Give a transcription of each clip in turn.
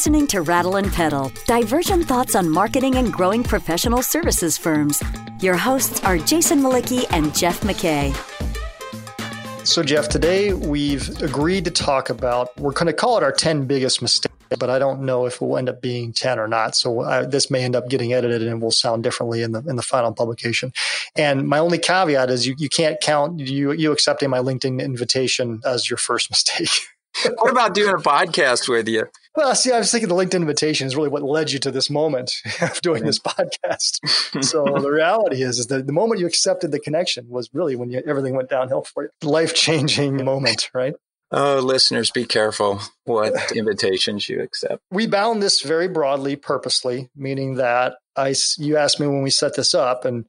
listening to Rattle and Pedal, divergent thoughts on marketing and growing professional services firms. Your hosts are Jason Mlicki and Jeff McKay. So, Jeff, today we've agreed to talk about, we're going to call it our 10 biggest mistakes, but I don't know if it will end up being 10 or not. So, I, this may end up getting edited and will sound differently in the in the final publication. And my only caveat is you, you can't count you, you accepting my LinkedIn invitation as your first mistake. what about doing a podcast with you? Well, see, I was thinking the LinkedIn invitation is really what led you to this moment of doing this mm-hmm. podcast. so the reality is, is that the moment you accepted the connection was really when you, everything went downhill for you. Life changing moment, right? Oh, listeners, be careful what invitations you accept. We bound this very broadly, purposely, meaning that I, you asked me when we set this up, and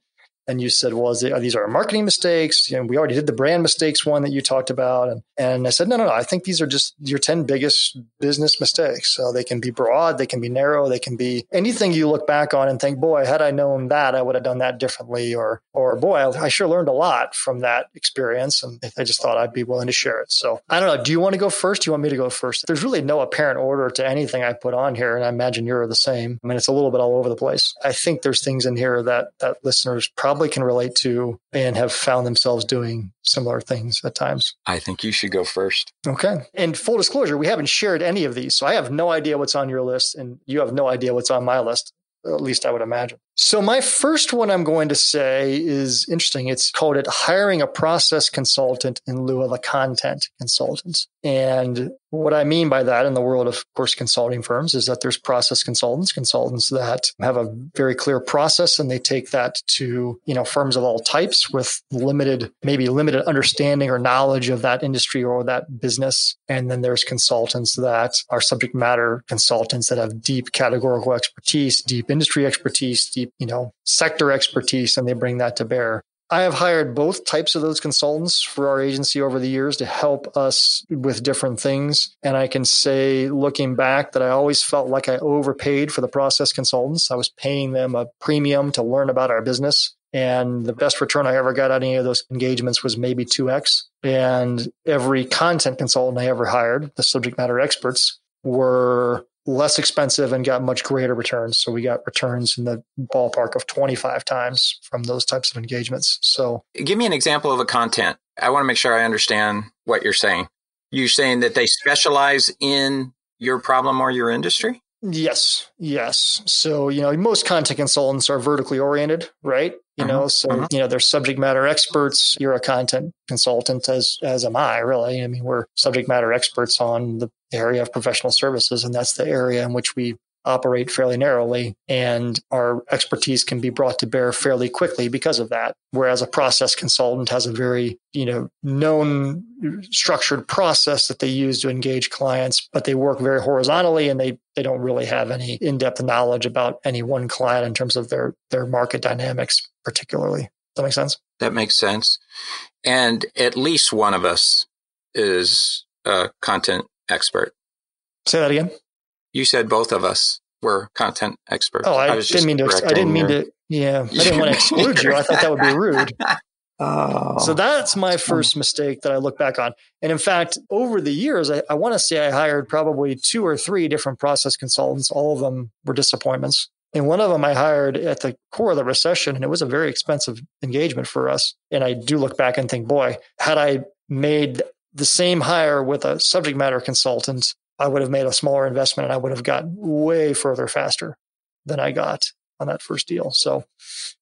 and you said, well, it, these are marketing mistakes. You know, we already did the brand mistakes one that you talked about. And, and I said, no, no, no. I think these are just your 10 biggest business mistakes. So they can be broad, they can be narrow, they can be anything you look back on and think, boy, had I known that, I would have done that differently. Or, or boy, I, I sure learned a lot from that experience. And I just thought I'd be willing to share it. So I don't know. Do you want to go first? Do you want me to go first? There's really no apparent order to anything I put on here. And I imagine you're the same. I mean, it's a little bit all over the place. I think there's things in here that, that listeners probably probably can relate to and have found themselves doing similar things at times. I think you should go first. Okay. And full disclosure, we haven't shared any of these. So I have no idea what's on your list, and you have no idea what's on my list. At least I would imagine. So my first one I'm going to say is interesting. It's called it hiring a process consultant in lieu of a content consultant. And what I mean by that in the world of, course, consulting firms is that there's process consultants, consultants that have a very clear process and they take that to, you know, firms of all types with limited, maybe limited understanding or knowledge of that industry or that business. And then there's consultants that are subject matter consultants that have deep categorical expertise, deep industry expertise, deep you know, sector expertise and they bring that to bear. I have hired both types of those consultants for our agency over the years to help us with different things. And I can say, looking back, that I always felt like I overpaid for the process consultants. I was paying them a premium to learn about our business. And the best return I ever got of any of those engagements was maybe 2x. And every content consultant I ever hired, the subject matter experts, were less expensive and got much greater returns. So we got returns in the ballpark of 25 times from those types of engagements. So give me an example of a content. I want to make sure I understand what you're saying. You're saying that they specialize in your problem or your industry? Yes, yes. So, you know, most content consultants are vertically oriented, right? You know, uh-huh. so uh-huh. you know, they're subject matter experts. You're a content consultant, as as am I. Really, I mean, we're subject matter experts on the area of professional services, and that's the area in which we operate fairly narrowly and our expertise can be brought to bear fairly quickly because of that. Whereas a process consultant has a very you know known structured process that they use to engage clients but they work very horizontally and they they don't really have any in-depth knowledge about any one client in terms of their their market dynamics particularly. Does that make sense? That makes sense. And at least one of us is a content expert say that again you said both of us were content experts. Oh, I, I didn't mean to. I didn't mean to. Yeah, I didn't want to exclude you. I thought that would be rude. Oh. So that's my um, first mistake that I look back on. And in fact, over the years, I, I want to say I hired probably two or three different process consultants. All of them were disappointments. And one of them I hired at the core of the recession, and it was a very expensive engagement for us. And I do look back and think, boy, had I made the same hire with a subject matter consultant I would have made a smaller investment and I would have gotten way further faster than I got on that first deal. So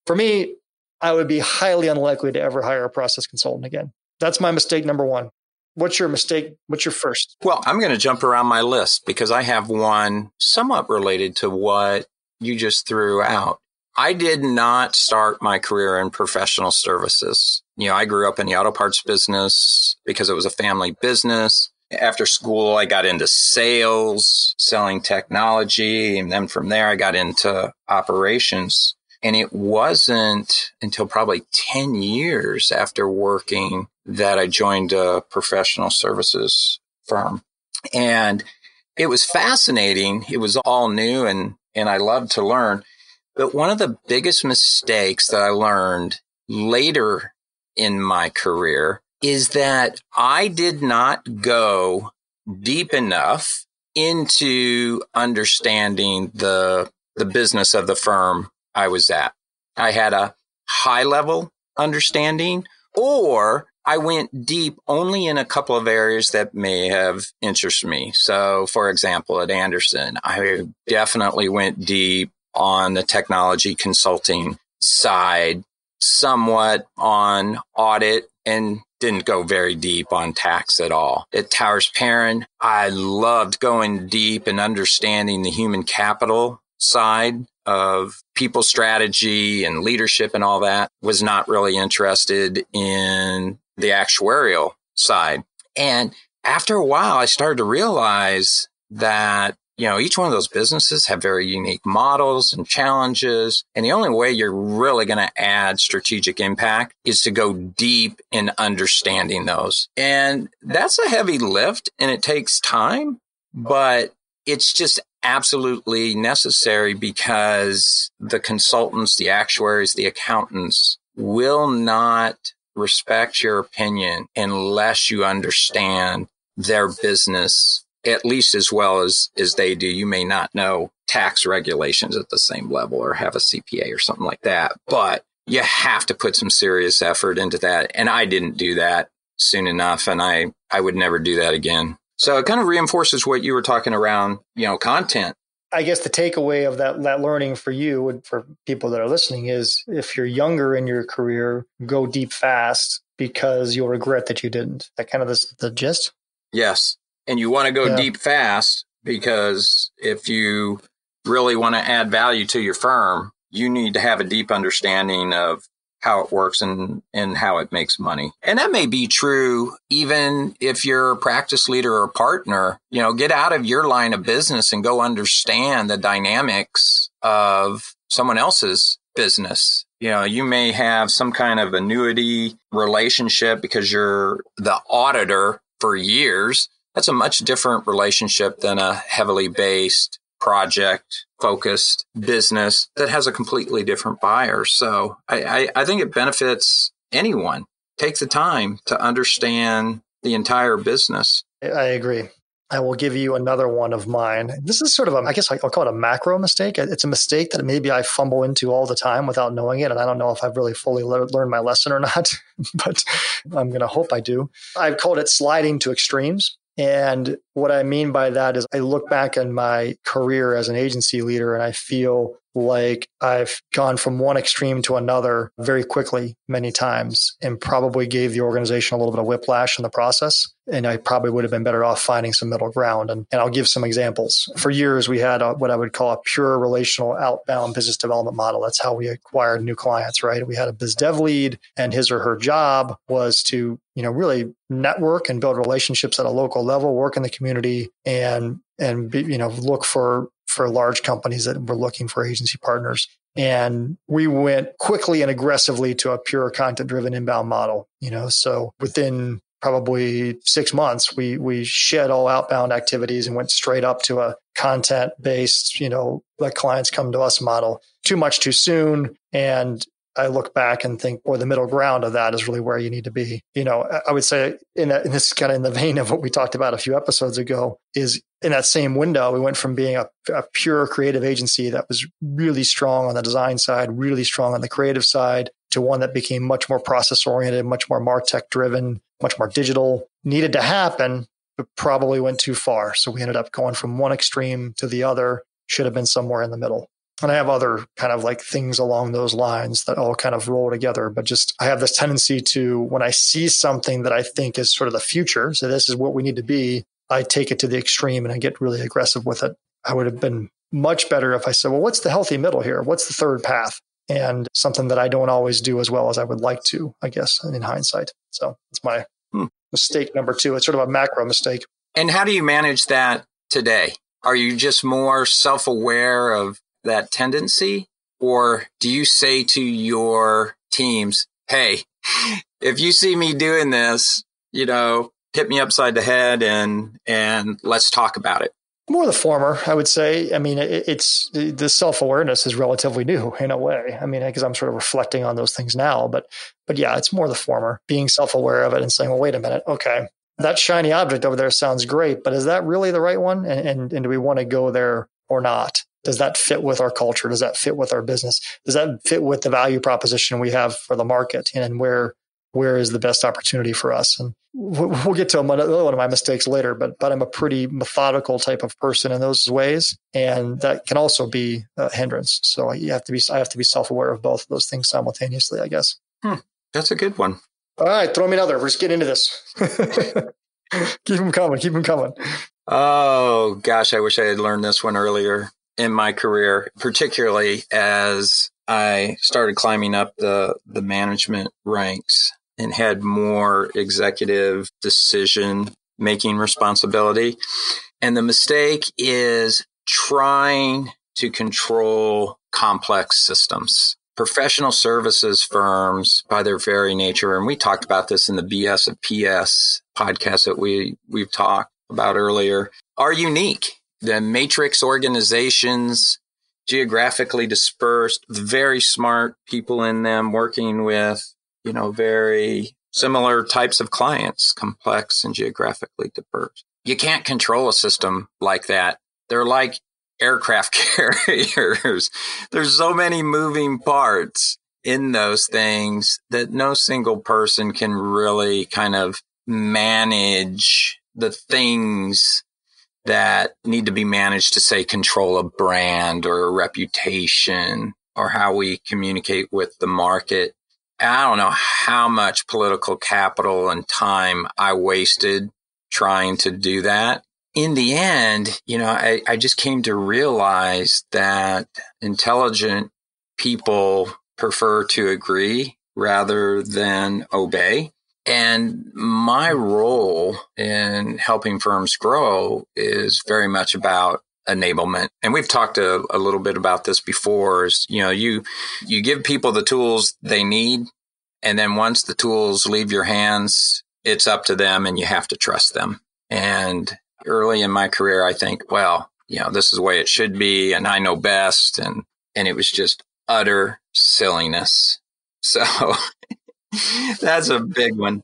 for me, I would be highly unlikely to ever hire a process consultant again. That's my mistake number one. What's your mistake? What's your first? Well, I'm going to jump around my list because I have one somewhat related to what you just threw out. I did not start my career in professional services. You know, I grew up in the auto parts business because it was a family business. After school, I got into sales, selling technology. And then from there, I got into operations. And it wasn't until probably 10 years after working that I joined a professional services firm. And it was fascinating. It was all new and, and I loved to learn. But one of the biggest mistakes that I learned later in my career is that I did not go deep enough into understanding the the business of the firm I was at. I had a high level understanding or I went deep only in a couple of areas that may have interested me. So, for example, at Andersen, I definitely went deep on the technology consulting side, somewhat on audit and didn't go very deep on tax at all. At Towers Perrin, I loved going deep and understanding the human capital side of people strategy and leadership and all that was not really interested in the actuarial side. And after a while, I started to realize that you know, each one of those businesses have very unique models and challenges. And the only way you're really going to add strategic impact is to go deep in understanding those. And that's a heavy lift and it takes time, but it's just absolutely necessary because the consultants, the actuaries, the accountants will not respect your opinion unless you understand their business at least as well as as they do. You may not know tax regulations at the same level or have a CPA or something like that, but you have to put some serious effort into that. And I didn't do that soon enough, and I I would never do that again. So it kind of reinforces what you were talking around, you know, content. I guess the takeaway of that that learning for you and for people that are listening is if you're younger in your career, go deep fast because you'll regret that you didn't. That kind of the, the gist. Yes, and you want to go yeah. deep fast because if you really want to add value to your firm, you need to have a deep understanding of how it works and, and how it makes money. And that may be true even if you're a practice leader or partner. You know, get out of your line of business and go understand the dynamics of someone else's business. You know, you may have some kind of annuity relationship because you're the auditor for years that's a much different relationship than a heavily based project focused business that has a completely different buyer. So I, I, I, think it benefits anyone. Take the time to understand the entire business. I agree. I will give you another one of mine. This is sort of a, I guess I'll call it a macro mistake. It's a mistake that maybe I fumble into all the time without knowing it. And I don't know if I've really fully learned my lesson or not, but I'm going to hope I do. I've called it sliding to extremes. And what I mean by that is I look back on my career as an agency leader and I feel like I've gone from one extreme to another very quickly many times and probably gave the organization a little bit of whiplash in the process. And I probably would have been better off finding some middle ground. And, and I'll give some examples. For years, we had a, what I would call a pure relational outbound business development model. That's how we acquired new clients, right? We had a biz dev lead and his or her job was to, you know, really network and build relationships at a local level, work in the community and, and be, you know, look for for large companies that were looking for agency partners. And we went quickly and aggressively to a pure content driven inbound model, you know, so within probably six months, we, we shed all outbound activities and went straight up to a content based, you know, let clients come to us model too much too soon. And I look back and think, boy, the middle ground of that is really where you need to be. You know, I would say in, in this kind of in the vein of what we talked about a few episodes ago is in that same window, we went from being a, a pure creative agency that was really strong on the design side, really strong on the creative side to one that became much more process oriented, much more MarTech driven, much more digital needed to happen, but probably went too far. So we ended up going from one extreme to the other, should have been somewhere in the middle. And I have other kind of like things along those lines that all kind of roll together. But just I have this tendency to, when I see something that I think is sort of the future, so this is what we need to be, I take it to the extreme and I get really aggressive with it. I would have been much better if I said, well, what's the healthy middle here? What's the third path? And something that I don't always do as well as I would like to, I guess, in hindsight. So it's my hmm. mistake number two. It's sort of a macro mistake. And how do you manage that today? Are you just more self aware of that tendency? Or do you say to your teams, Hey, if you see me doing this, you know, hit me upside the head and, and let's talk about it. More the former, I would say. I mean, it, it's the self awareness is relatively new in a way. I mean, because I'm sort of reflecting on those things now, but, but yeah, it's more the former, being self aware of it and saying, well, wait a minute. Okay. that shiny object over there sounds great, but is that really the right one? And, and, and do we want to go there or not? Does that fit with our culture? Does that fit with our business? Does that fit with the value proposition we have for the market and where where is the best opportunity for us? And we'll get to another one of my mistakes later, but but I'm a pretty methodical type of person in those ways, and that can also be a hindrance. So you have to be I have to be self aware of both of those things simultaneously, I guess. Hmm, that's a good one. All right, throw me another. Let's get into this. keep them coming. Keep them coming. Oh gosh, I wish I had learned this one earlier in my career, particularly as I started climbing up the the management ranks and had more executive decision making responsibility. And the mistake is trying to control complex systems professional services firms by their very nature, and we talked about this in the BS of PS podcast that we, we've talked about earlier, are unique. The matrix organizations, geographically dispersed, very smart people in them working with, you know, very similar types of clients, complex and geographically dispersed. You can't control a system like that. They're like aircraft carriers. There's so many moving parts in those things that no single person can really kind of manage the things that need to be managed to say control a brand or a reputation or how we communicate with the market. I don't know how much political capital and time I wasted trying to do that in the end, you know, I, I just came to realize that intelligent people prefer to agree rather than obey. And my role in helping firms grow is very much about enablement. And we've talked a, a, little bit about this before is, you know, you, you give people the tools they need. And then once the tools leave your hands, it's up to them and you have to trust them. And early in my career, I think, well, you know, this is the way it should be, and I know best, and and it was just utter silliness. So that's a big one.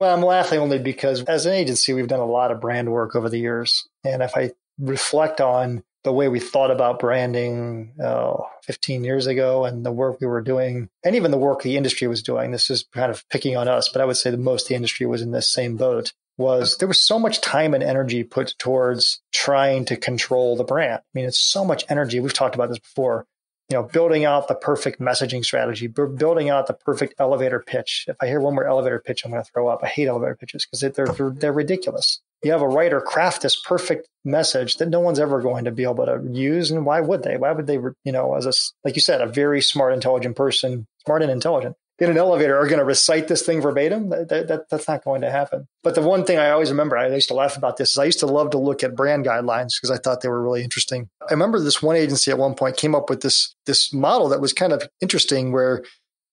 Well, I'm laughing only because as an agency, we've done a lot of brand work over the years, and if I reflect on the way we thought about branding oh, 15 years ago and the work we were doing and even the work the industry was doing this is kind of picking on us but i would say that most the industry was in this same boat was there was so much time and energy put towards trying to control the brand. I mean, it's so much energy. We've talked about this before. You know, building out the perfect messaging strategy, building out the perfect elevator pitch. If I hear one more elevator pitch, I'm going to throw up. I hate elevator pitches because they're, they're, they're ridiculous. You have a writer craft this perfect message that no one's ever going to be able to use. And why would they? Why would they, you know, as a, like you said, a very smart, intelligent person, smart and intelligent, in an elevator are going to recite this thing verbatim. That, that, that's not going to happen. But the one thing I always remember, I used to laugh about this, is I used to love to look at brand guidelines because I thought they were really interesting. I remember this one agency at one point came up with this this model that was kind of interesting, where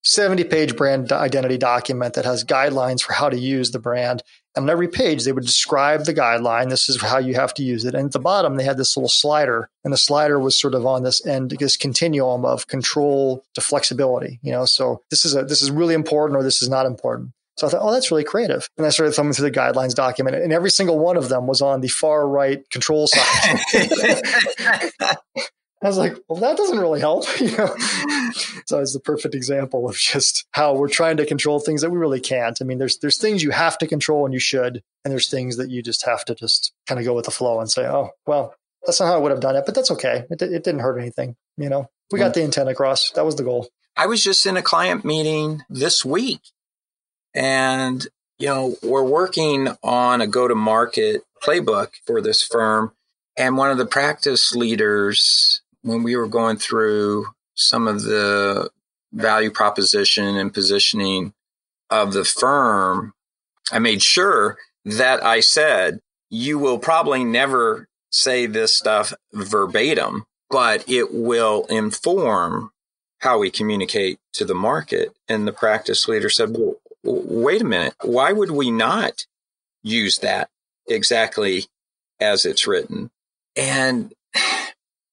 70 page brand identity document that has guidelines for how to use the brand. On every page, they would describe the guideline. This is how you have to use it. And at the bottom, they had this little slider, and the slider was sort of on this end, this continuum of control to flexibility. You know, so this is a this is really important, or this is not important. So I thought, oh, that's really creative. And I started thumbing through the guidelines document, and every single one of them was on the far right control side. I was like, well, that doesn't really help. you know? so it's the perfect example of just how we're trying to control things that we really can't. I mean, there's there's things you have to control and you should, and there's things that you just have to just kind of go with the flow and say, oh, well, that's not how I would have done it, but that's okay. It, it didn't hurt anything. You know, we got mm. the intent across. That was the goal. I was just in a client meeting this week, and you know, we're working on a go to market playbook for this firm. And one of the practice leaders when we were going through some of the value proposition and positioning of the firm, I made sure that I said, you will probably never say this stuff verbatim, but it will inform how we communicate to the market. And the practice leader said, well, wait a minute. Why would we not use that exactly as it's written? And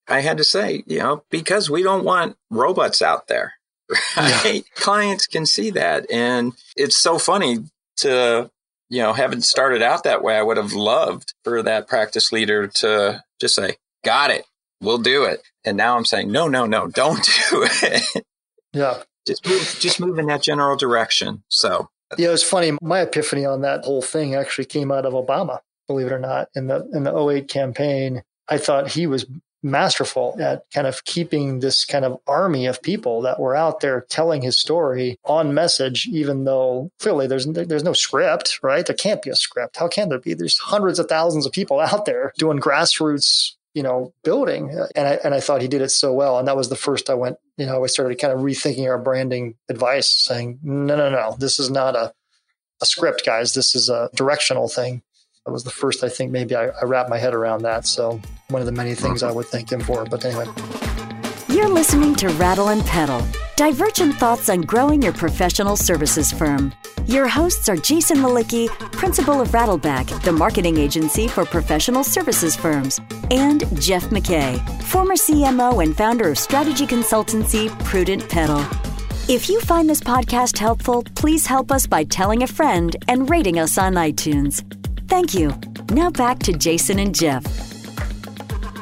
I had to say, you know, because we don't want robots out there. Right? Yeah. Clients can see that. And it's so funny to, you know, having started out that way, I would have loved for that practice leader to just say, got it, we'll do it. And now I'm saying, no, no, no, don't do it. Yeah. just move, just move in that general direction. So yeah, it was funny. My epiphany on that whole thing actually came out of Obama, believe it or not, in the in the 08 campaign. I thought he was masterful at kind of keeping this kind of army of people that were out there telling his story on message, even though clearly there's there's no script, right? There can't be a script. How can there be? There's hundreds of thousands of people out there doing grassroots you know, building. And I, and I thought he did it so well. And that was the first I went, you know, I started kind of rethinking our branding advice saying, no, no, no, this is not a, a script guys. This is a directional thing. That was the first I think maybe I, I wrapped my head around that. So one of the many things I would thank him for. But anyway. You're listening to Rattle and Pedal, divergent thoughts on growing your professional services firm. Your hosts are Jason Mlicki, principal of Rattleback, the marketing agency for professional services firms, and Jeff McKay, former CMO and founder of strategy consultancy Prudent Pedal. If you find this podcast helpful, please help us by telling a friend and rating us on iTunes. Thank you. Now back to Jason and Jeff.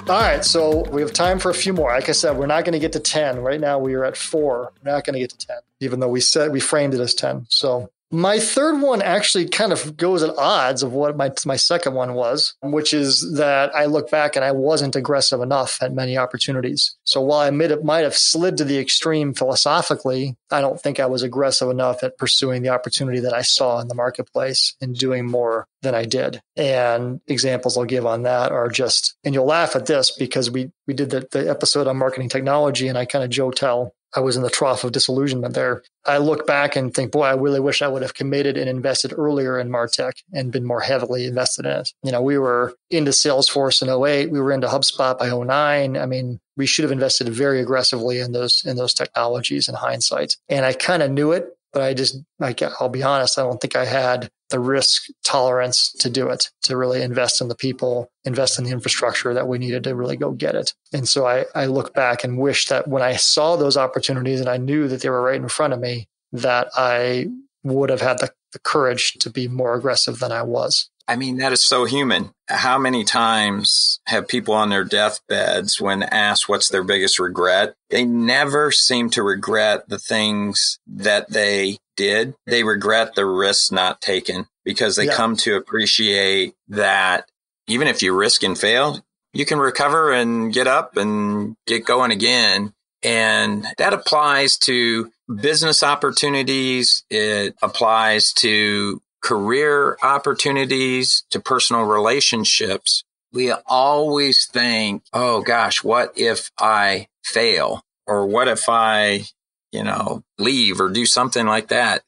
All right, so we have time for a few more. Like I said, we're not going to get to 10. Right now we are at four. We're not going to get to 10, even though we said we framed it as 10. So my third one actually kind of goes at odds of what my my second one was, which is that I look back and I wasn't aggressive enough at many opportunities. So while I might have, might have slid to the extreme philosophically, I don't think I was aggressive enough at pursuing the opportunity that I saw in the marketplace and doing more than I did. And examples I'll give on that are just, and you'll laugh at this because we we did the, the episode on marketing technology, and I kind of joe tell I was in the trough of disillusionment there. I look back and think, boy, I really wish I would have committed and invested earlier in Martech and been more heavily invested in it. You know, we were into Salesforce in 08. We were into HubSpot by 09. I mean, we should have invested very aggressively in those, in those technologies in hindsight. And I kind of knew it, but I just, I'll be honest, I don't think I had the risk tolerance to do it, to really invest in the people, invest in the infrastructure that we needed to really go get it. And so I, I look back and wish that when I saw those opportunities and I knew that they were right in front of me, that I would have had the, the courage to be more aggressive than I was. I mean, that is so human. How many times have people on their deathbeds, when asked what's their biggest regret, they never seem to regret the things that they did. They regret the risks not taken because they yeah. come to appreciate that even if you risk and fail, you can recover and get up and get going again. And that applies to business opportunities. It applies to career opportunities to personal relationships, we always think, oh gosh, what if I fail? Or what if I, you know, leave or do something like that?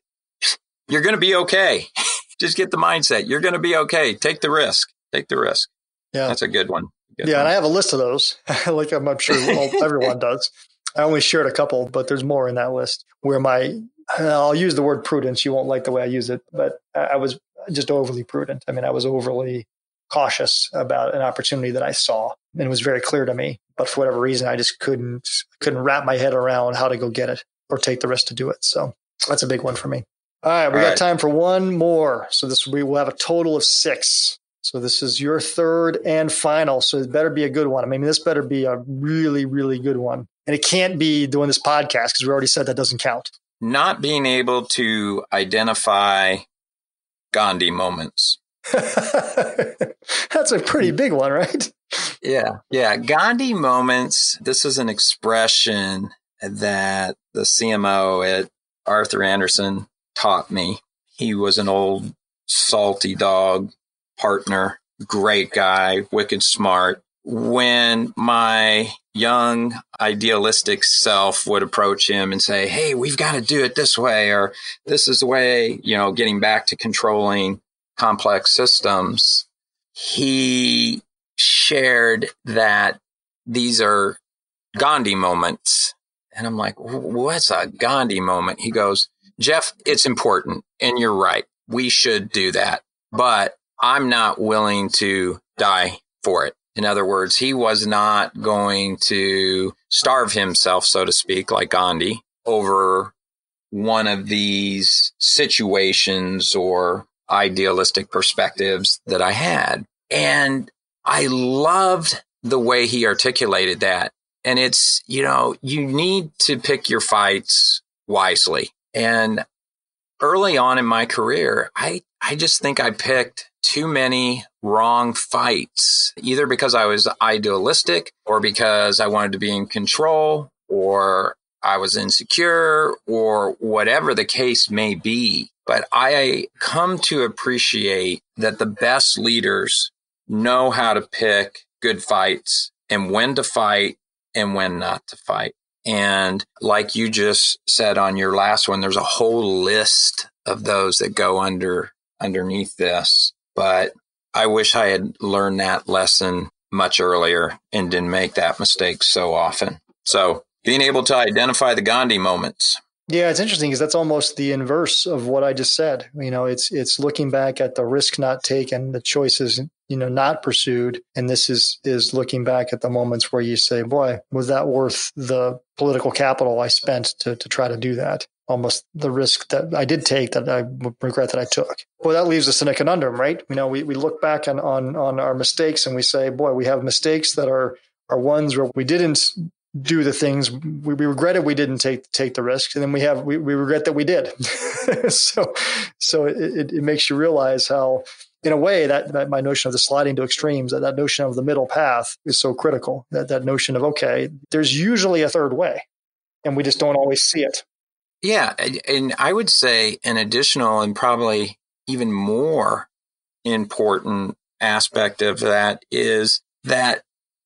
You're going to be okay. Just get the mindset. You're going to be okay. Take the risk. Take the risk. Yeah. That's a good one. Good yeah. One. And I have a list of those, like I'm, I'm sure everyone does. I only shared a couple, but there's more in that list where my I'll use the word prudence. You won't like the way I use it, but I was just overly prudent. I mean, I was overly cautious about an opportunity that I saw and it was very clear to me. But for whatever reason, I just couldn't couldn't wrap my head around how to go get it or take the risk to do it. So that's a big one for me. All right, we All got right. time for one more. So this we will have a total of six. So this is your third and final. So it better be a good one. I mean, this better be a really, really good one. And it can't be doing this podcast because we already said that doesn't count not being able to identify Gandhi moments. That's a pretty big one, right? Yeah. Yeah. Gandhi moments. This is an expression that the CMO at Arthur Andersen taught me. He was an old salty dog partner, great guy, wicked smart. When my young idealistic self would approach him and say, Hey, we've got to do it this way, or this is the way, you know, getting back to controlling complex systems. He shared that these are Gandhi moments. And I'm like, what's a Gandhi moment? He goes, Jeff, it's important. And you're right. We should do that. But I'm not willing to die for it. In other words, he was not going to starve himself, so to speak, like Gandhi over one of these situations or idealistic perspectives that I had. And I loved the way he articulated that. And it's, you know, you need to pick your fights wisely. And early on in my career, I, I just think I picked too many wrong fights, either because I was idealistic or because I wanted to be in control or I was insecure or whatever the case may be. But I come to appreciate that the best leaders know how to pick good fights and when to fight and when not to fight. And like you just said on your last one, there's a whole list of those that go under underneath this. But I wish I had learned that lesson much earlier and didn't make that mistake so often. So being able to identify the Gandhi moments. Yeah, it's interesting because that's almost the inverse of what I just said. You know, it's it's looking back at the risk not taken, the choices you know not pursued, and this is is looking back at the moments where you say, "Boy, was that worth the political capital I spent to to try to do that?" Almost the risk that I did take that I regret that I took. Well, that leaves us in a conundrum, right? You know, we we look back on on on our mistakes and we say, "Boy, we have mistakes that are." are ones where we didn't do the things we, we regretted we didn't take take the risk and then we have we, we regret that we did so so it, it makes you realize how in a way that, that my notion of the sliding to extremes that, that notion of the middle path is so critical that that notion of okay there's usually a third way and we just don't always see it. Yeah and i would say an additional and probably even more important aspect of that is that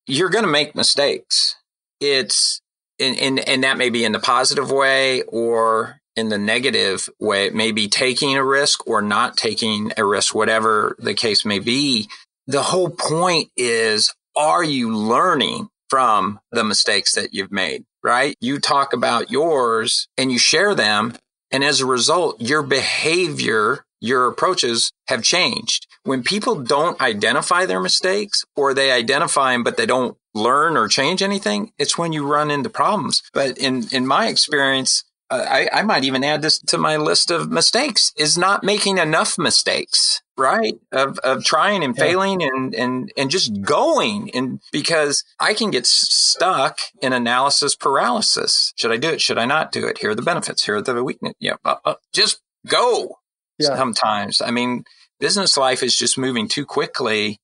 you're going to make mistakes. It's and, and and that may be in the positive way or in the negative way. It may be taking a risk or not taking a risk, whatever the case may be. The whole point is, are you learning from the mistakes that you've made? Right? You talk about yours and you share them. And as a result, your behavior, your approaches have changed. When people don't identify their mistakes or they identify them, but they don't learn or change anything, it's when you run into problems. But in, in my experience, I, I might even add this to my list of mistakes is not making enough mistakes, right? Of, of trying and failing and, and, and just going. And because I can get stuck in analysis paralysis. Should I do it? Should I not do it? Here are the benefits. Here are the weakness. Yeah. Uh, uh, just go yeah. sometimes. I mean, business life is just moving too quickly.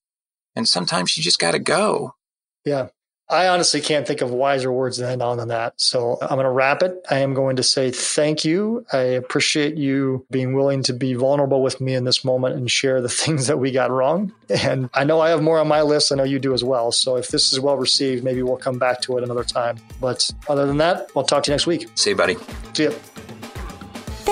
And sometimes you just got to go. Yeah. I honestly can't think of wiser words to end on than that. So I'm going to wrap it. I am going to say thank you. I appreciate you being willing to be vulnerable with me in this moment and share the things that we got wrong. And I know I have more on my list. I know you do as well. So if this is well received, maybe we'll come back to it another time. But other than that, I'll talk to you next week. See you, buddy. See you.